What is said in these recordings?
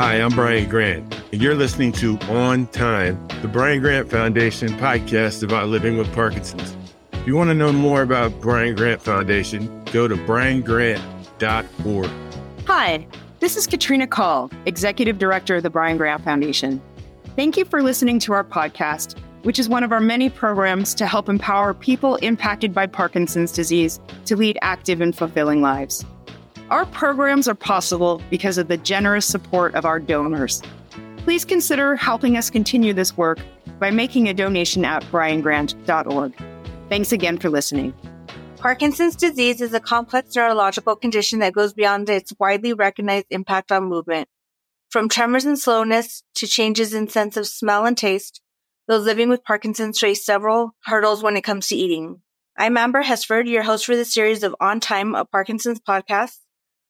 Hi, I'm Brian Grant, and you're listening to On Time, the Brian Grant Foundation podcast about living with Parkinson's. If you want to know more about Brian Grant Foundation, go to briangrant.org. Hi, this is Katrina Kahl, Executive Director of the Brian Grant Foundation. Thank you for listening to our podcast, which is one of our many programs to help empower people impacted by Parkinson's disease to lead active and fulfilling lives. Our programs are possible because of the generous support of our donors. Please consider helping us continue this work by making a donation at briangrant.org. Thanks again for listening. Parkinson's disease is a complex neurological condition that goes beyond its widely recognized impact on movement. From tremors and slowness to changes in sense of smell and taste, those living with Parkinson's face several hurdles when it comes to eating. I'm Amber Hesford, your host for the series of On Time, a Parkinson's podcast.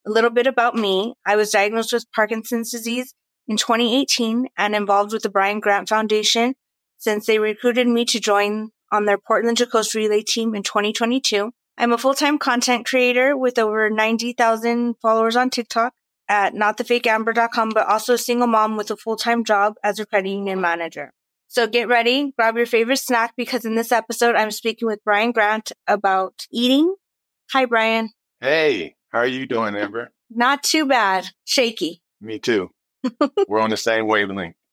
A little bit about me. I was diagnosed with Parkinson's disease in 2018 and involved with the Brian Grant Foundation since they recruited me to join on their Portland to Coast Relay team in 2022. I'm a full-time content creator with over 90,000 followers on TikTok at notthefakeamber.com, but also a single mom with a full-time job as a credit union manager. So get ready, grab your favorite snack because in this episode, I'm speaking with Brian Grant about eating. Hi, Brian. Hey, how are you doing, Amber? Not too bad. Shaky. Me too. We're on the same wavelength.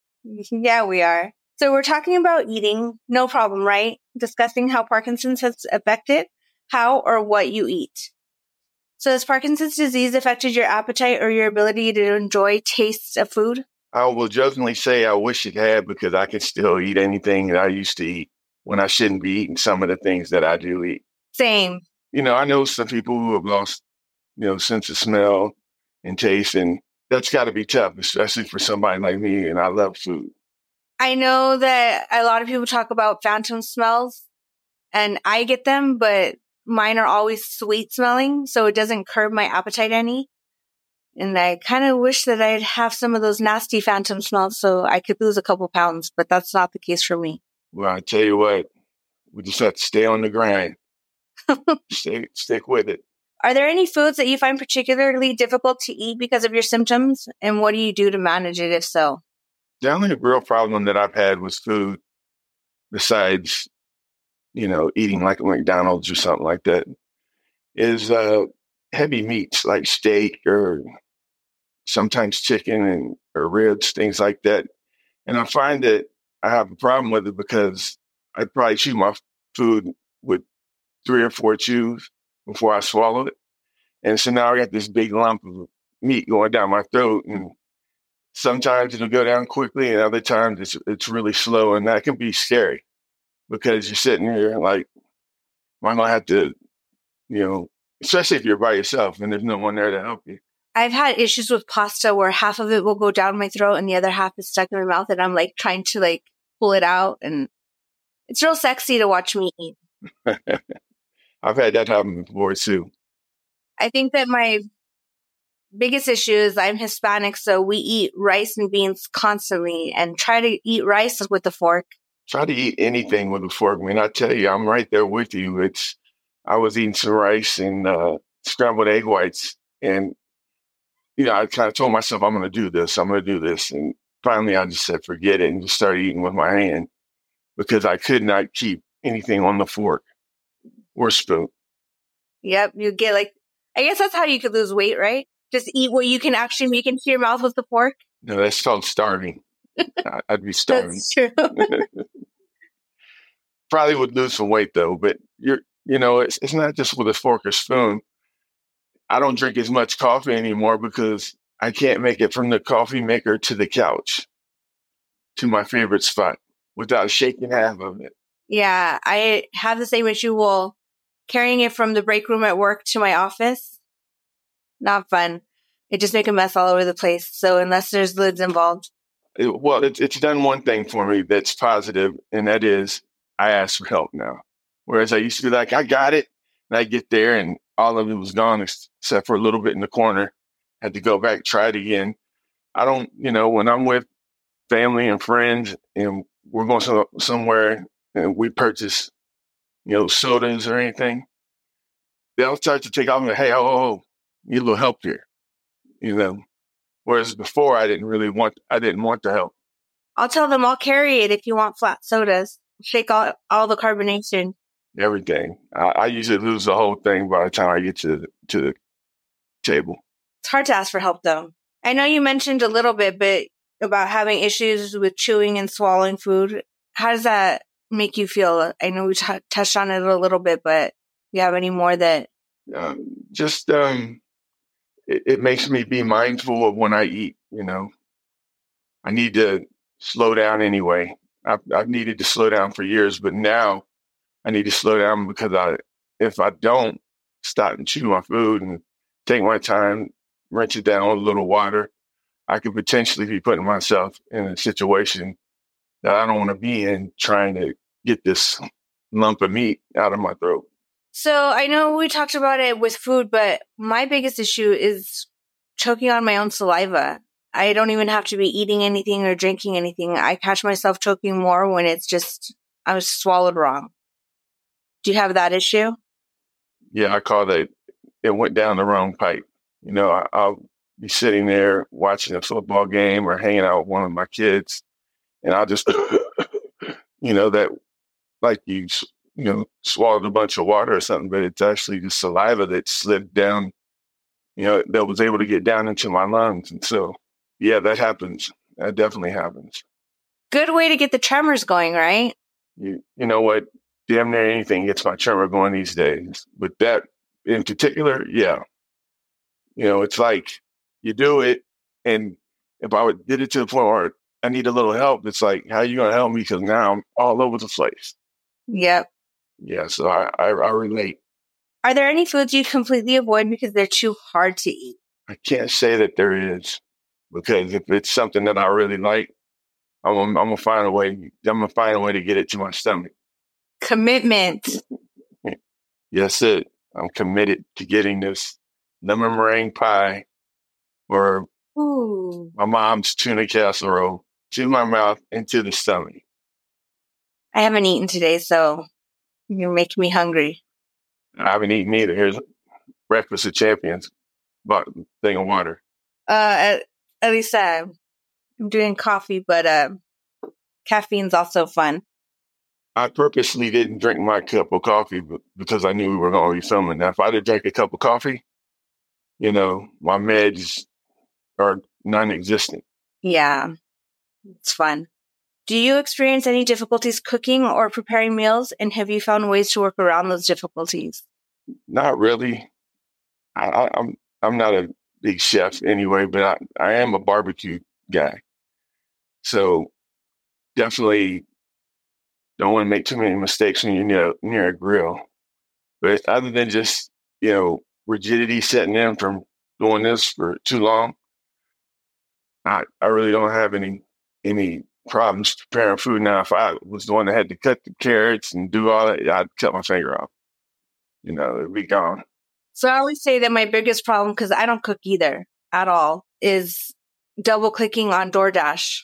Yeah, we are. So we're talking about eating. No problem, right? Discussing how Parkinson's has affected how or what you eat. So has Parkinson's disease affected your appetite or your ability to enjoy tastes of food? I will jokingly say I wish it had because I can still eat anything that I used to eat when I shouldn't be eating some of the things that I do eat. Same. You know, I know some people who have lost, you know, sense of smell and taste, and that's got to be tough, especially for somebody like me. And I love food. I know that a lot of people talk about phantom smells, and I get them, but mine are always sweet smelling, so it doesn't curb my appetite any. And I kind of wish that I'd have some of those nasty phantom smells so I could lose a couple pounds, but that's not the case for me. Well, I tell you what, we just have to stay on the grind. stay, stick with it. Are there any foods that you find particularly difficult to eat because of your symptoms? And what do you do to manage it if so? The only real problem that I've had with food, besides, you know, eating like a McDonald's or something like that, is uh, heavy meats like steak or sometimes chicken and or ribs, things like that. And I find that I have a problem with it because I probably chew my food with three or four chews before I swallow it. And so now I got this big lump of meat going down my throat and sometimes it'll go down quickly and other times it's it's really slow and that can be scary because you're sitting here like am I going to have to you know especially if you're by yourself and there's no one there to help you I've had issues with pasta where half of it will go down my throat and the other half is stuck in my mouth and I'm like trying to like pull it out and it's real sexy to watch me eat. I've had that happen before too. I think that my biggest issue is I'm Hispanic, so we eat rice and beans constantly and try to eat rice with a fork. Try to eat anything with a fork. I mean, I tell you, I'm right there with you. It's I was eating some rice and uh, scrambled egg whites, and you know, I kind of told myself I'm going to do this. I'm going to do this, and finally, I just said forget it and just started eating with my hand because I could not keep anything on the fork or spoon. Yep, you get like I guess that's how you could lose weight, right? Just eat what you can actually make into your mouth with the fork. No, that's called starving. I'd be starving. That's true. Probably would lose some weight though, but you're, you know, it's, it's not just with a fork or spoon. I don't drink as much coffee anymore because I can't make it from the coffee maker to the couch to my favorite spot without shaking half of it. yeah, I have the same issue. Well, carrying it from the break room at work to my office, not fun. It just make a mess all over the place. So unless there's lids involved, It- well, it, it's done one thing for me that's positive, and that is I ask for help now. Whereas I used to be like, I got it. And I get there and all of it was gone except for a little bit in the corner. Had to go back, try it again. I don't, you know, when I'm with family and friends and we're going so, somewhere and we purchase, you know, sodas or anything, they'll start to take off and hey, oh, oh, oh, need a little help here. You know, Whereas before, I didn't really want, I didn't want the help. I'll tell them I'll carry it if you want flat sodas. Shake all, all the carbonation. Everything. I, I usually lose the whole thing by the time I get to the, to the table. It's hard to ask for help though. I know you mentioned a little bit, but about having issues with chewing and swallowing food. How does that make you feel? I know we t- touched on it a little bit, but you have any more that? Um, just um, it, it makes me be mindful of when I eat. You know, I need to slow down anyway. I've, I've needed to slow down for years, but now I need to slow down because I, if I don't stop and chew my food and take my time, rinse it down with a little water, I could potentially be putting myself in a situation that I don't want to be in trying to get this lump of meat out of my throat. So I know we talked about it with food, but my biggest issue is choking on my own saliva. I don't even have to be eating anything or drinking anything. I catch myself choking more when it's just I was swallowed wrong. Do you have that issue? Yeah, I call that it went down the wrong pipe. You know, I, I'll be sitting there watching a football game or hanging out with one of my kids, and I'll just, you know, that like you, you know, swallowed a bunch of water or something, but it's actually the saliva that slid down, you know, that was able to get down into my lungs. And so, yeah, that happens. That definitely happens. Good way to get the tremors going, right? You, you know what? Damn near anything gets my tremor going these days. But that in particular, yeah. You know, it's like you do it, and if I would did it to the point where I need a little help, it's like, how are you going to help me? Because now I'm all over the place. Yep. Yeah, so I, I, I relate. Are there any foods you completely avoid because they're too hard to eat? I can't say that there is because if it's something that I really like, I'm, I'm gonna find a way. I'm gonna find a way to get it to my stomach. Commitment. yes, it. I'm committed to getting this lemon meringue pie or Ooh. my mom's tuna casserole to my mouth into the stomach. I haven't eaten today, so you're making me hungry. I haven't eaten either. Here's breakfast of champions, but thing of water. Uh, at, at least uh, I'm doing coffee, but uh, caffeine's also fun. I purposely didn't drink my cup of coffee because I knew we were going to be filming. Now, if I'd have drank a cup of coffee, you know, my meds are non-existent. Yeah, it's fun. Do you experience any difficulties cooking or preparing meals, and have you found ways to work around those difficulties? Not really. I, I, I'm I'm not a big chef anyway, but I, I am a barbecue guy. So definitely don't want to make too many mistakes when you're near, near a grill. But other than just, you know, rigidity setting in from doing this for too long, I, I really don't have any any problems preparing food now. If I was the one that had to cut the carrots and do all that, I'd cut my finger off. You know, it'd be gone. So I always say that my biggest problem, because I don't cook either at all, is double clicking on DoorDash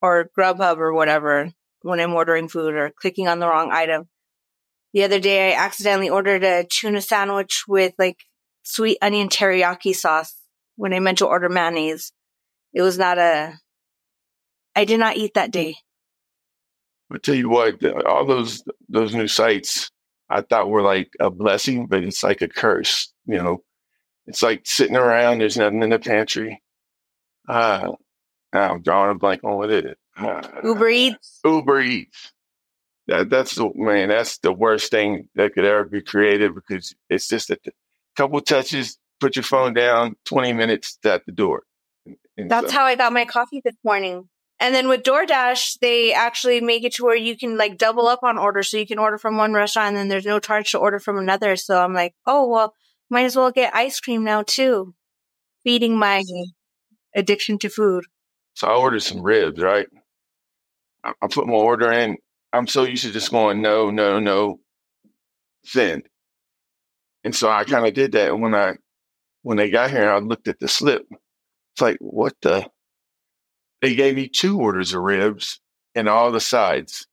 or Grubhub or whatever when I'm ordering food or clicking on the wrong item. The other day, I accidentally ordered a tuna sandwich with like sweet onion teriyaki sauce when I meant to order mayonnaise. It was not a, I did not eat that day. I tell you what, all those those new sites I thought were like a blessing, but it's like a curse. You know, it's like sitting around. There's nothing in the pantry. Uh, I'm drawing a blank on what it is. Uh, Uber Eats. Uber Eats. That that's the man. That's the worst thing that could ever be created because it's just a couple touches. Put your phone down. Twenty minutes at the door. And that's so. how I got my coffee this morning. And then with DoorDash, they actually make it to where you can like double up on orders. So you can order from one restaurant and then there's no charge to order from another. So I'm like, oh, well, might as well get ice cream now too. Feeding my addiction to food. So I ordered some ribs, right? I, put my order in. I'm so used to just going, no, no, no, send. And so I kind of did that. And when I, when they got here, I looked at the slip. It's like, what the? They gave me two orders of ribs and all the sides.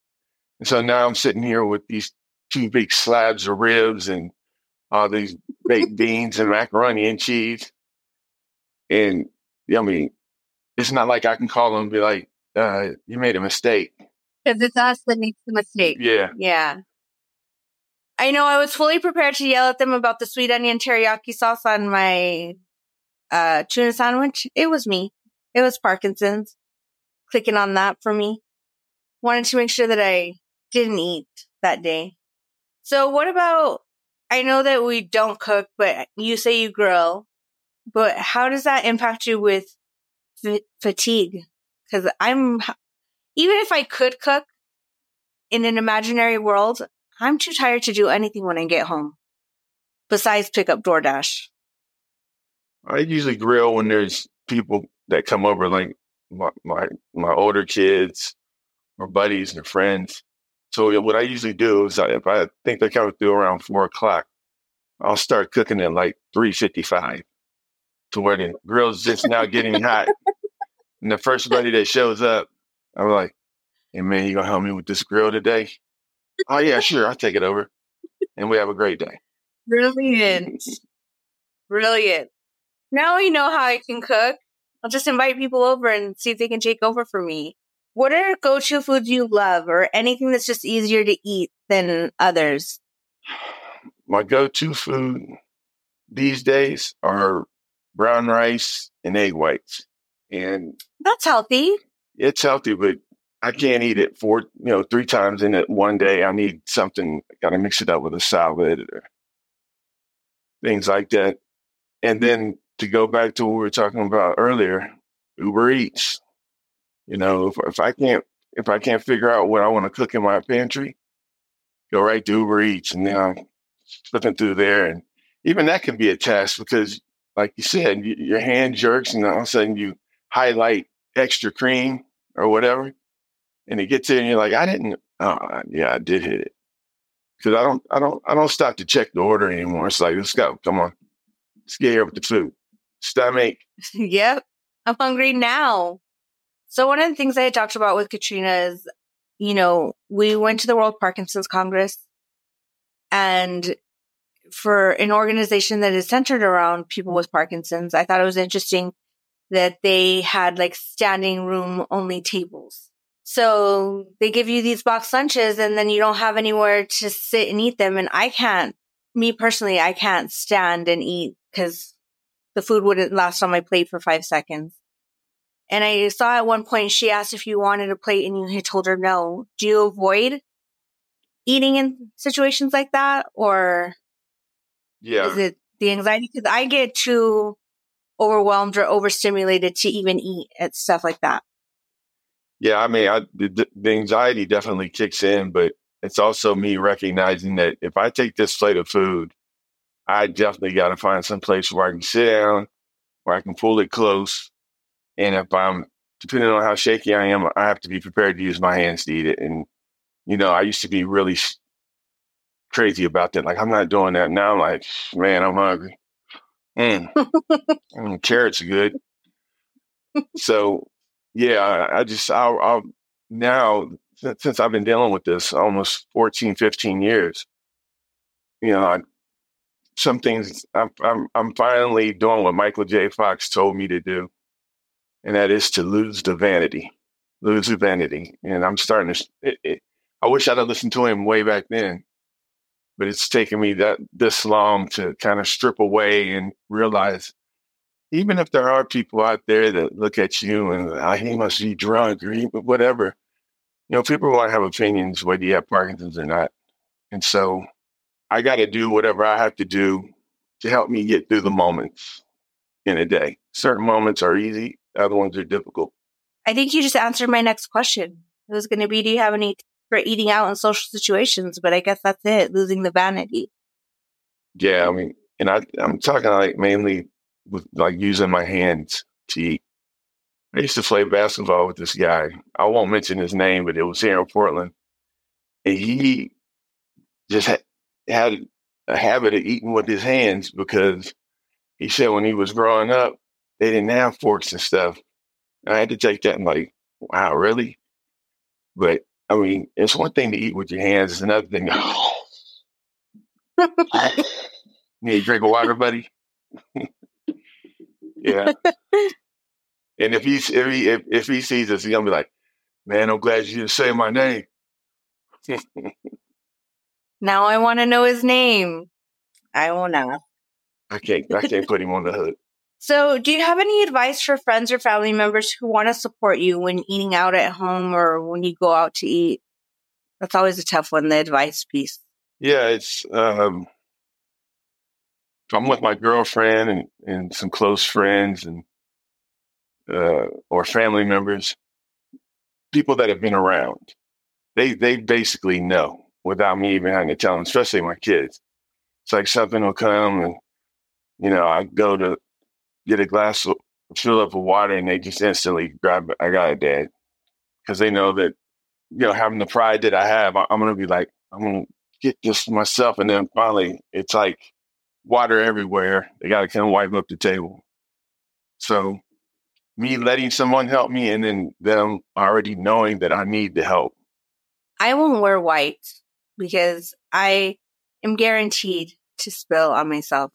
And so now I'm sitting here with these two big slabs of ribs and all these baked beans and macaroni and cheese. And I mean, it's not like I can call them and be like, uh, "You made a mistake." Because it's us that makes the mistake. Yeah, Yeah. I know I was fully prepared to yell at them about the sweet onion teriyaki sauce on my uh, tuna sandwich. It was me. It was Parkinson's clicking on that for me. Wanted to make sure that I didn't eat that day. So what about, I know that we don't cook, but you say you grill, but how does that impact you with f- fatigue? Cause I'm, even if I could cook in an imaginary world, I'm too tired to do anything when I get home besides pick up DoorDash. I usually grill when there's people that come over, like my my, my older kids or buddies and friends. So what I usually do is, I, if I think they're coming through around four o'clock, I'll start cooking at like three fifty-five, to where the grill's just now getting hot. And the first buddy that shows up, I'm like, "Hey man, you gonna help me with this grill today?" oh yeah, sure, I'll take it over, and we have a great day. Brilliant. Brilliant. Now I know how I can cook. I'll just invite people over and see if they can take over for me. What are go to foods you love or anything that's just easier to eat than others? My go-to food these days are brown rice and egg whites, and That's healthy. it's healthy, but I can't eat it four, you know, three times in it one day. I need something. Got to mix it up with a salad or things like that. And then to go back to what we were talking about earlier, Uber Eats. You know, if, if I can't if I can't figure out what I want to cook in my pantry, go right to Uber Eats, and then I'm flipping through there, and even that can be a test because, like you said, your hand jerks, and all of a sudden you highlight extra cream or whatever, and it gets there, and you're like, I didn't. Oh, yeah, I did hit it because I don't, I don't, I don't stop to check the order anymore. It's like, let's go, come on, let's get here with the food. Stomach, yep. I'm hungry now. So one of the things I had talked about with Katrina is, you know, we went to the World Parkinson's Congress and for an organization that is centered around people with Parkinson's, I thought it was interesting that they had like standing room only tables. So they give you these box lunches and then you don't have anywhere to sit and eat them. And I can't, me personally, I can't stand and eat because the food wouldn't last on my plate for five seconds. And I saw at one point she asked if you wanted a plate and you had told her no. Do you avoid eating in situations like that? Or yeah, is it the anxiety? Because I get too overwhelmed or overstimulated to even eat at stuff like that. Yeah, I mean, I, the, the anxiety definitely kicks in, but it's also me recognizing that if I take this plate of food, I definitely got to find some place where I can sit down, where I can pull it close. And if I'm, depending on how shaky I am, I have to be prepared to use my hands to eat it. And, you know, I used to be really sh- crazy about that. Like, I'm not doing that. Now I'm like, man, I'm hungry. Mm. mm, carrots are good. so, yeah, I, I just, I'll, I'll now, since, since I've been dealing with this almost 14, 15 years, you know, I, some things I'm, I'm, I'm finally doing what Michael J. Fox told me to do, and that is to lose the vanity, lose the vanity. And I'm starting to, it, it, I wish I'd have listened to him way back then, but it's taken me that this long to kind of strip away and realize even if there are people out there that look at you and ah, he must be drunk or he, whatever, you know, people want to have opinions whether you have Parkinson's or not. And so I got to do whatever I have to do to help me get through the moments in a day. Certain moments are easy, other ones are difficult. I think you just answered my next question. It was going to be, do you have any for eating out in social situations? But I guess that's it, losing the vanity. Yeah, I mean, and I, I'm talking like mainly with like using my hands to eat. I used to play basketball with this guy. I won't mention his name, but it was here in Portland. And he just had, had a habit of eating with his hands because he said when he was growing up, they didn't have forks and stuff. And I had to take that and like, wow, really? But I mean, it's one thing to eat with your hands, it's another thing. Need a drink of water, buddy? yeah. And if he's if he if, if he sees us, he's gonna be like, "Man, I'm glad you didn't say my name." now I want to know his name. I will not. I can't. I can't put him on the hood. So, do you have any advice for friends or family members who want to support you when eating out at home or when you go out to eat? That's always a tough one, the advice piece. Yeah, it's um I'm with my girlfriend and, and some close friends and uh, or family members, people that have been around. They they basically know without me even having to tell them, especially my kids. It's like something will come and you know, I go to get a glass of fill up with water and they just instantly grab it. I got it, Dad. Because they know that, you know, having the pride that I have, I'm going to be like, I'm going to get this myself. And then finally, it's like water everywhere. They got to come wipe up the table. So, me letting someone help me and then them already knowing that I need the help. I won't wear white because I am guaranteed to spill on myself.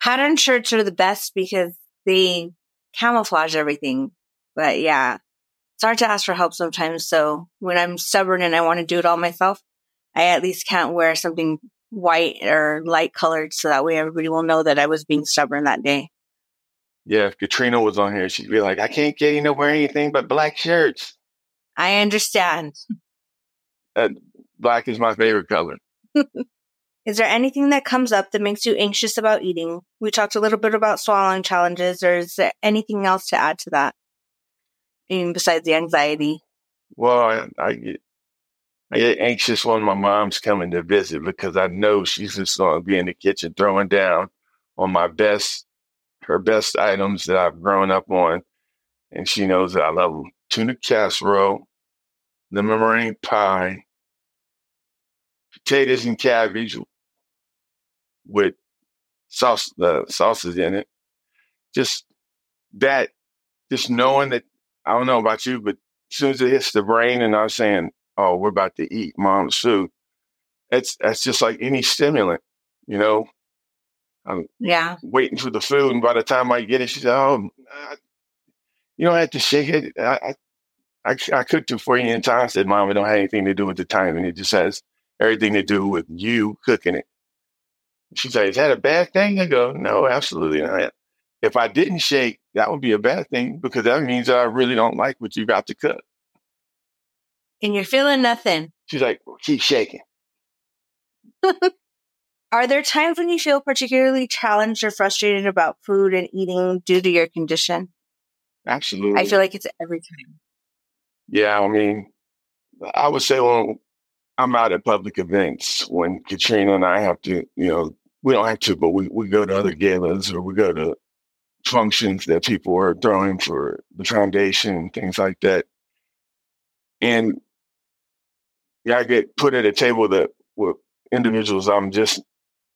Pattern shirts are the best because they camouflage everything. But yeah, it's hard to ask for help sometimes. So when I'm stubborn and I want to do it all myself, I at least can't wear something white or light colored so that way everybody will know that I was being stubborn that day. Yeah, if Katrina was on here, she'd be like, I can't get you to wear anything but black shirts. I understand. Uh, black is my favorite color. is there anything that comes up that makes you anxious about eating? We talked a little bit about swallowing challenges, or is there anything else to add to that? Even besides the anxiety? Well, I, I get I get anxious when my mom's coming to visit because I know she's just going to be in the kitchen throwing down on my best, her best items that I've grown up on. And she knows that I love them. Tuna casserole, lemon meringue pie, potatoes and cabbage with sauce, the uh, sauces in it. Just that, just knowing that, I don't know about you, but as soon as it hits the brain and I'm saying, oh, we're about to eat mom's soup, It's that's just like any stimulant, you know. I'm yeah waiting for the food, and by the time I get it, she said, "Oh, you don't have to shake it. I, I, I cooked it for you in time." I said, "Mom, it don't have anything to do with the timing. It just has everything to do with you cooking it." She said, "Is that a bad thing?" I go, "No, absolutely not. If I didn't shake, that would be a bad thing because that means I really don't like what you got to cook." and you're feeling nothing. She's like, well, keep shaking. Are there times when you feel particularly challenged or frustrated about food and eating due to your condition? Absolutely. I feel like it's every time. Yeah, I mean, I would say when I'm out at public events, when Katrina and I have to, you know, we don't have to, but we, we go to other mm-hmm. galas or we go to functions that people are throwing for the foundation, things like that. And yeah, I get put at a table that with individuals I'm just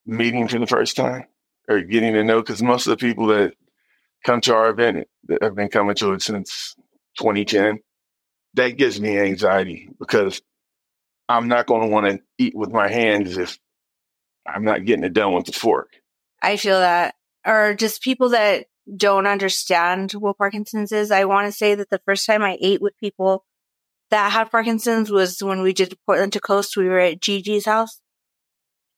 meeting for the first time or getting to know because most of the people that come to our event that have been coming to it since 2010, that gives me anxiety because I'm not going to want to eat with my hands if I'm not getting it done with the fork. I feel that. Or just people that don't understand what Parkinson's is. I want to say that the first time I ate with people that had Parkinson's was when we did Portland to Coast. We were at Gigi's house.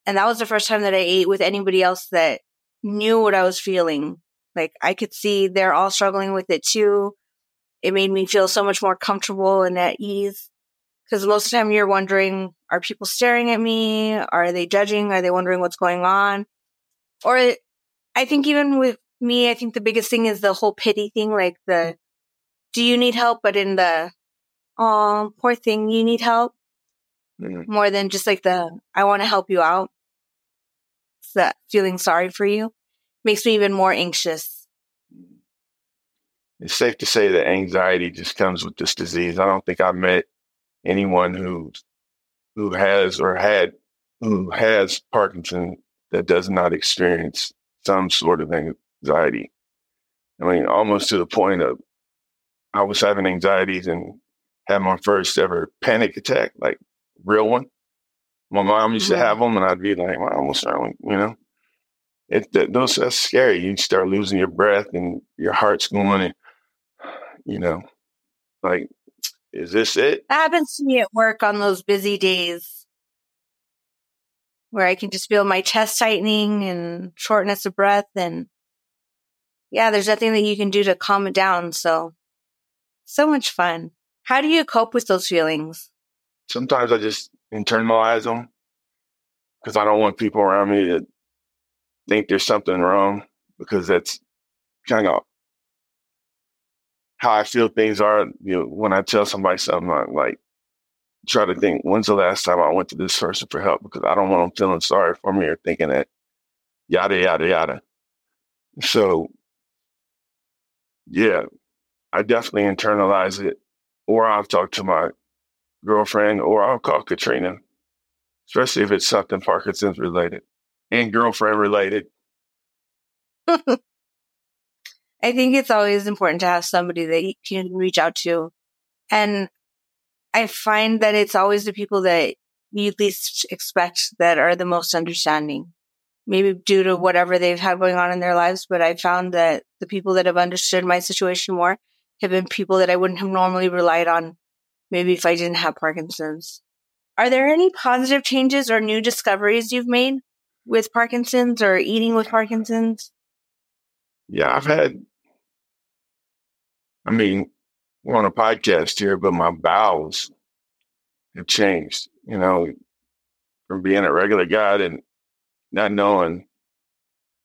And that was the first time that I ate with anybody else that knew what I was feeling. Like I could see they're all struggling with it too. It made me feel so much more comfortable and at ease. Cause most of the time you're wondering, are people staring at me? Are they judging? Are they wondering what's going on? Or I think even with me, I think the biggest thing is the whole pity thing, like the, do you need help? But in the, oh, poor thing, you need help. Mm-hmm. More than just like the, I want to help you out. It's that feeling sorry for you makes me even more anxious. It's safe to say that anxiety just comes with this disease. I don't think I've met anyone who who has or had who has Parkinson that does not experience some sort of anxiety. I mean, almost to the point of I was having anxieties and had my first ever panic attack, like real one. My mom used to mm-hmm. have them, and I'd be like, "Mom, what's wrong?" You know, it that, those that's scary. You start losing your breath, and your heart's going, and You know, like, is this it? That happens to me at work on those busy days where I can just feel my chest tightening and shortness of breath. And yeah, there's nothing that you can do to calm it down. So, so much fun. How do you cope with those feelings? Sometimes I just internalize them because I don't want people around me to think there's something wrong because that's kind of how I feel things are. You know, when I tell somebody something, I like try to think, when's the last time I went to this person for help? Because I don't want them feeling sorry for me or thinking that yada yada yada. So, yeah, I definitely internalize it, or I'll talk to my girlfriend, or I'll call Katrina, especially if it's something Parkinson's related and girlfriend related. I think it's always important to have somebody that you can reach out to. And I find that it's always the people that you least expect that are the most understanding. Maybe due to whatever they've had going on in their lives, but I found that the people that have understood my situation more have been people that I wouldn't have normally relied on, maybe if I didn't have Parkinson's. Are there any positive changes or new discoveries you've made with Parkinson's or eating with Parkinson's? Yeah, I've had, I mean, we're on a podcast here, but my bowels have changed, you know, from being a regular guy and not knowing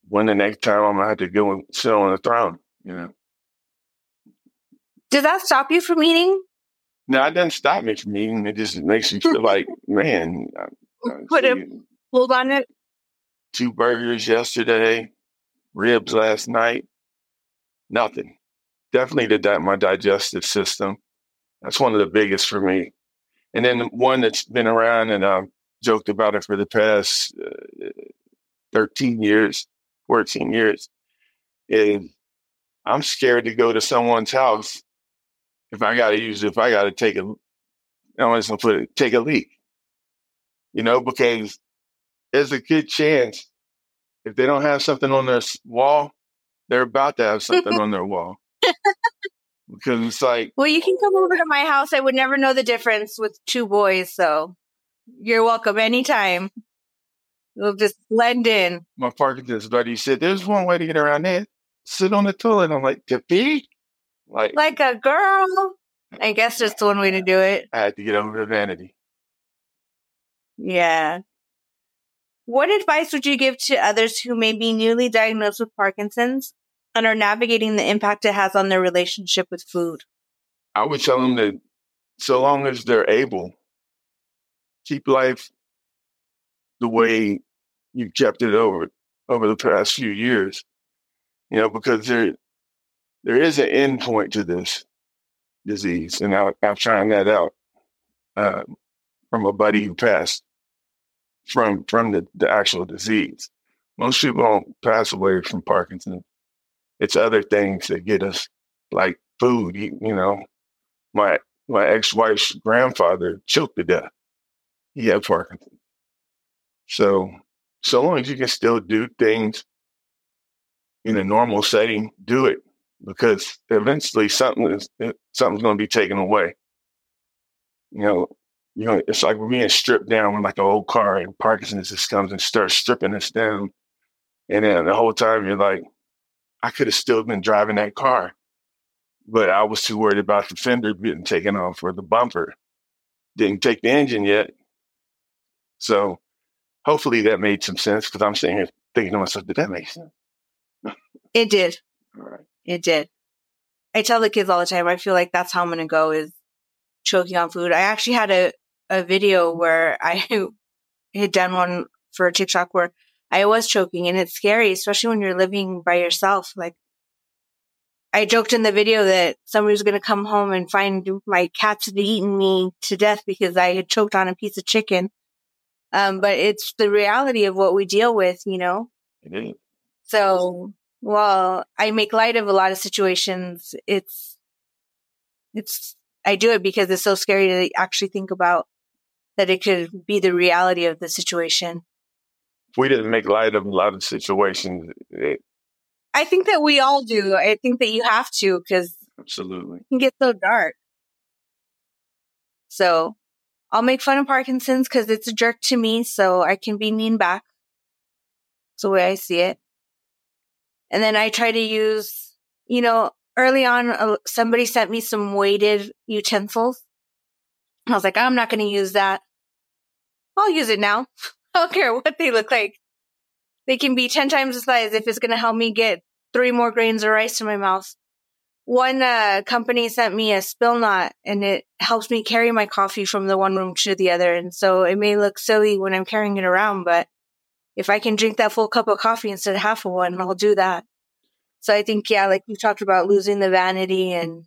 when the next time I'm gonna have to go and sit on the throne, you know. Did that stop you from eating? No, it doesn't stop me from eating. It just makes me feel like, man, Put a hold on it. two burgers yesterday, ribs last night, nothing. Definitely the di- my digestive system. That's one of the biggest for me. And then one that's been around and I've joked about it for the past uh, 13 years, 14 years is I'm scared to go to someone's house if I got to use if I got to take a I'm just gonna put it take a leak, you know, because there's a good chance if they don't have something on their wall, they're about to have something on their wall because it's like Well, you can come over to my house. I would never know the difference with two boys, so you're welcome anytime. We'll just blend in. my Parkinson's buddy said, "There's one way to get around that: sit on the toilet." I'm like, "To pee?" Like, Like a girl. I guess that's one way to do it. I had to get over the vanity. Yeah. What advice would you give to others who may be newly diagnosed with Parkinson's and are navigating the impact it has on their relationship with food? I would tell them that so long as they're able, keep life the way you've kept it over over the past few years. You know, because there there is an end point to this disease, and I, I've found that out uh, from a buddy who passed from from the, the actual disease. Most people don't pass away from Parkinson's. It's other things that get us, like food. You, you know, my my ex wife's grandfather choked to death. He had Parkinson's. So so long as you can still do things in a normal setting, do it because eventually something is eh, something's going to be taken away. You know, you know, it's like we're being stripped down with like an old car, and Parkinson's just comes and starts stripping us down. And then the whole time you're like, I could have still been driving that car, but I was too worried about the fender being taken off or the bumper. Didn't take the engine yet. So hopefully that made some sense because I'm sitting here thinking to myself, did that make sense? It did. All right. It did. I tell the kids all the time, I feel like that's how I'm going to go is choking on food. I actually had a, a video where I had done one for a TikTok where I was choking and it's scary, especially when you're living by yourself. Like I joked in the video that somebody was going to come home and find my cats had eaten me to death because I had choked on a piece of chicken. Um, but it's the reality of what we deal with, you know? So, while I make light of a lot of situations, it's, it's, I do it because it's so scary to actually think about that it could be the reality of the situation. We didn't make light of a lot of situations, it, I think that we all do. I think that you have to because Absolutely. It can get so dark. So I'll make fun of Parkinson's because it's a jerk to me, so I can be mean back. It's the way I see it. And then I try to use, you know, early on, uh, somebody sent me some weighted utensils. I was like, I'm not going to use that. I'll use it now. I don't care what they look like. They can be 10 times the size if it's going to help me get three more grains of rice in my mouth. One uh, company sent me a SpillNot and it helps me carry my coffee from the one room to the other. And so it may look silly when I'm carrying it around, but if I can drink that full cup of coffee instead of half of one, I'll do that. So I think, yeah, like you talked about losing the vanity and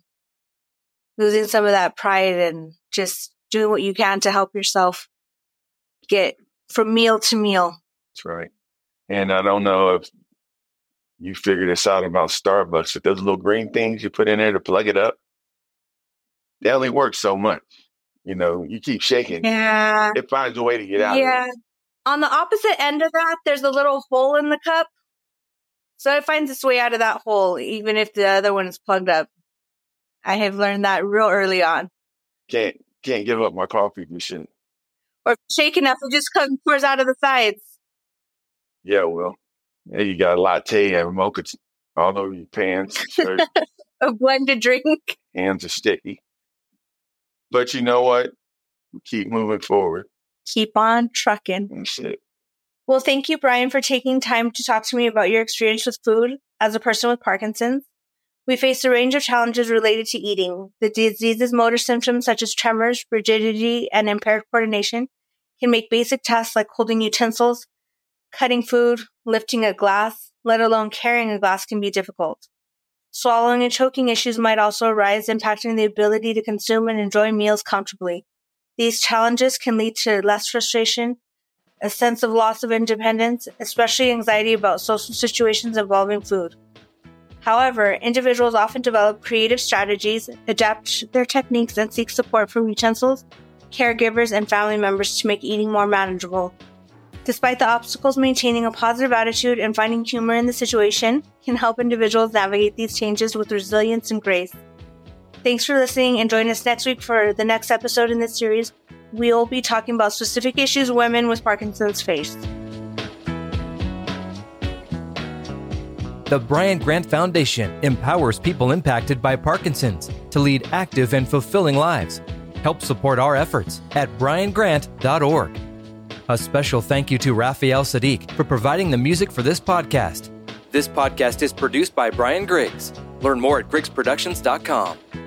losing some of that pride and just doing what you can to help yourself get from meal to meal. That's right. And I don't know if you figure this out about Starbucks, but those little green things you put in there to plug it up, they only work so much. You know, you keep shaking. Yeah. It finds a way to get out. Yeah. On the opposite end of that, there's a little hole in the cup. So it finds its way out of that hole, even if the other one is plugged up. I have learned that real early on. Can't can't give up my coffee machine. Or shake enough, it just comes pours out of the sides. Yeah, well, yeah, you got a latte and mocha all over your pants, a blended drink. Hands are sticky. But you know what? We keep moving forward. Keep on trucking. That's it. Well, thank you, Brian, for taking time to talk to me about your experience with food as a person with Parkinson's. We face a range of challenges related to eating. The disease's motor symptoms, such as tremors, rigidity, and impaired coordination, can make basic tasks like holding utensils, cutting food, lifting a glass, let alone carrying a glass, can be difficult. Swallowing and choking issues might also arise, impacting the ability to consume and enjoy meals comfortably. These challenges can lead to less frustration, a sense of loss of independence, especially anxiety about social situations involving food. However, individuals often develop creative strategies, adapt their techniques, and seek support from utensils, caregivers, and family members to make eating more manageable. Despite the obstacles, maintaining a positive attitude and finding humor in the situation can help individuals navigate these changes with resilience and grace. Thanks for listening and join us next week for the next episode in this series. We'll be talking about specific issues women with Parkinson's face. The Brian Grant Foundation empowers people impacted by Parkinson's to lead active and fulfilling lives. Help support our efforts at briangrant.org. A special thank you to Raphael Saadiq for providing the music for this podcast. This podcast is produced by Brian Griggs. Learn more at griggsproductions.com.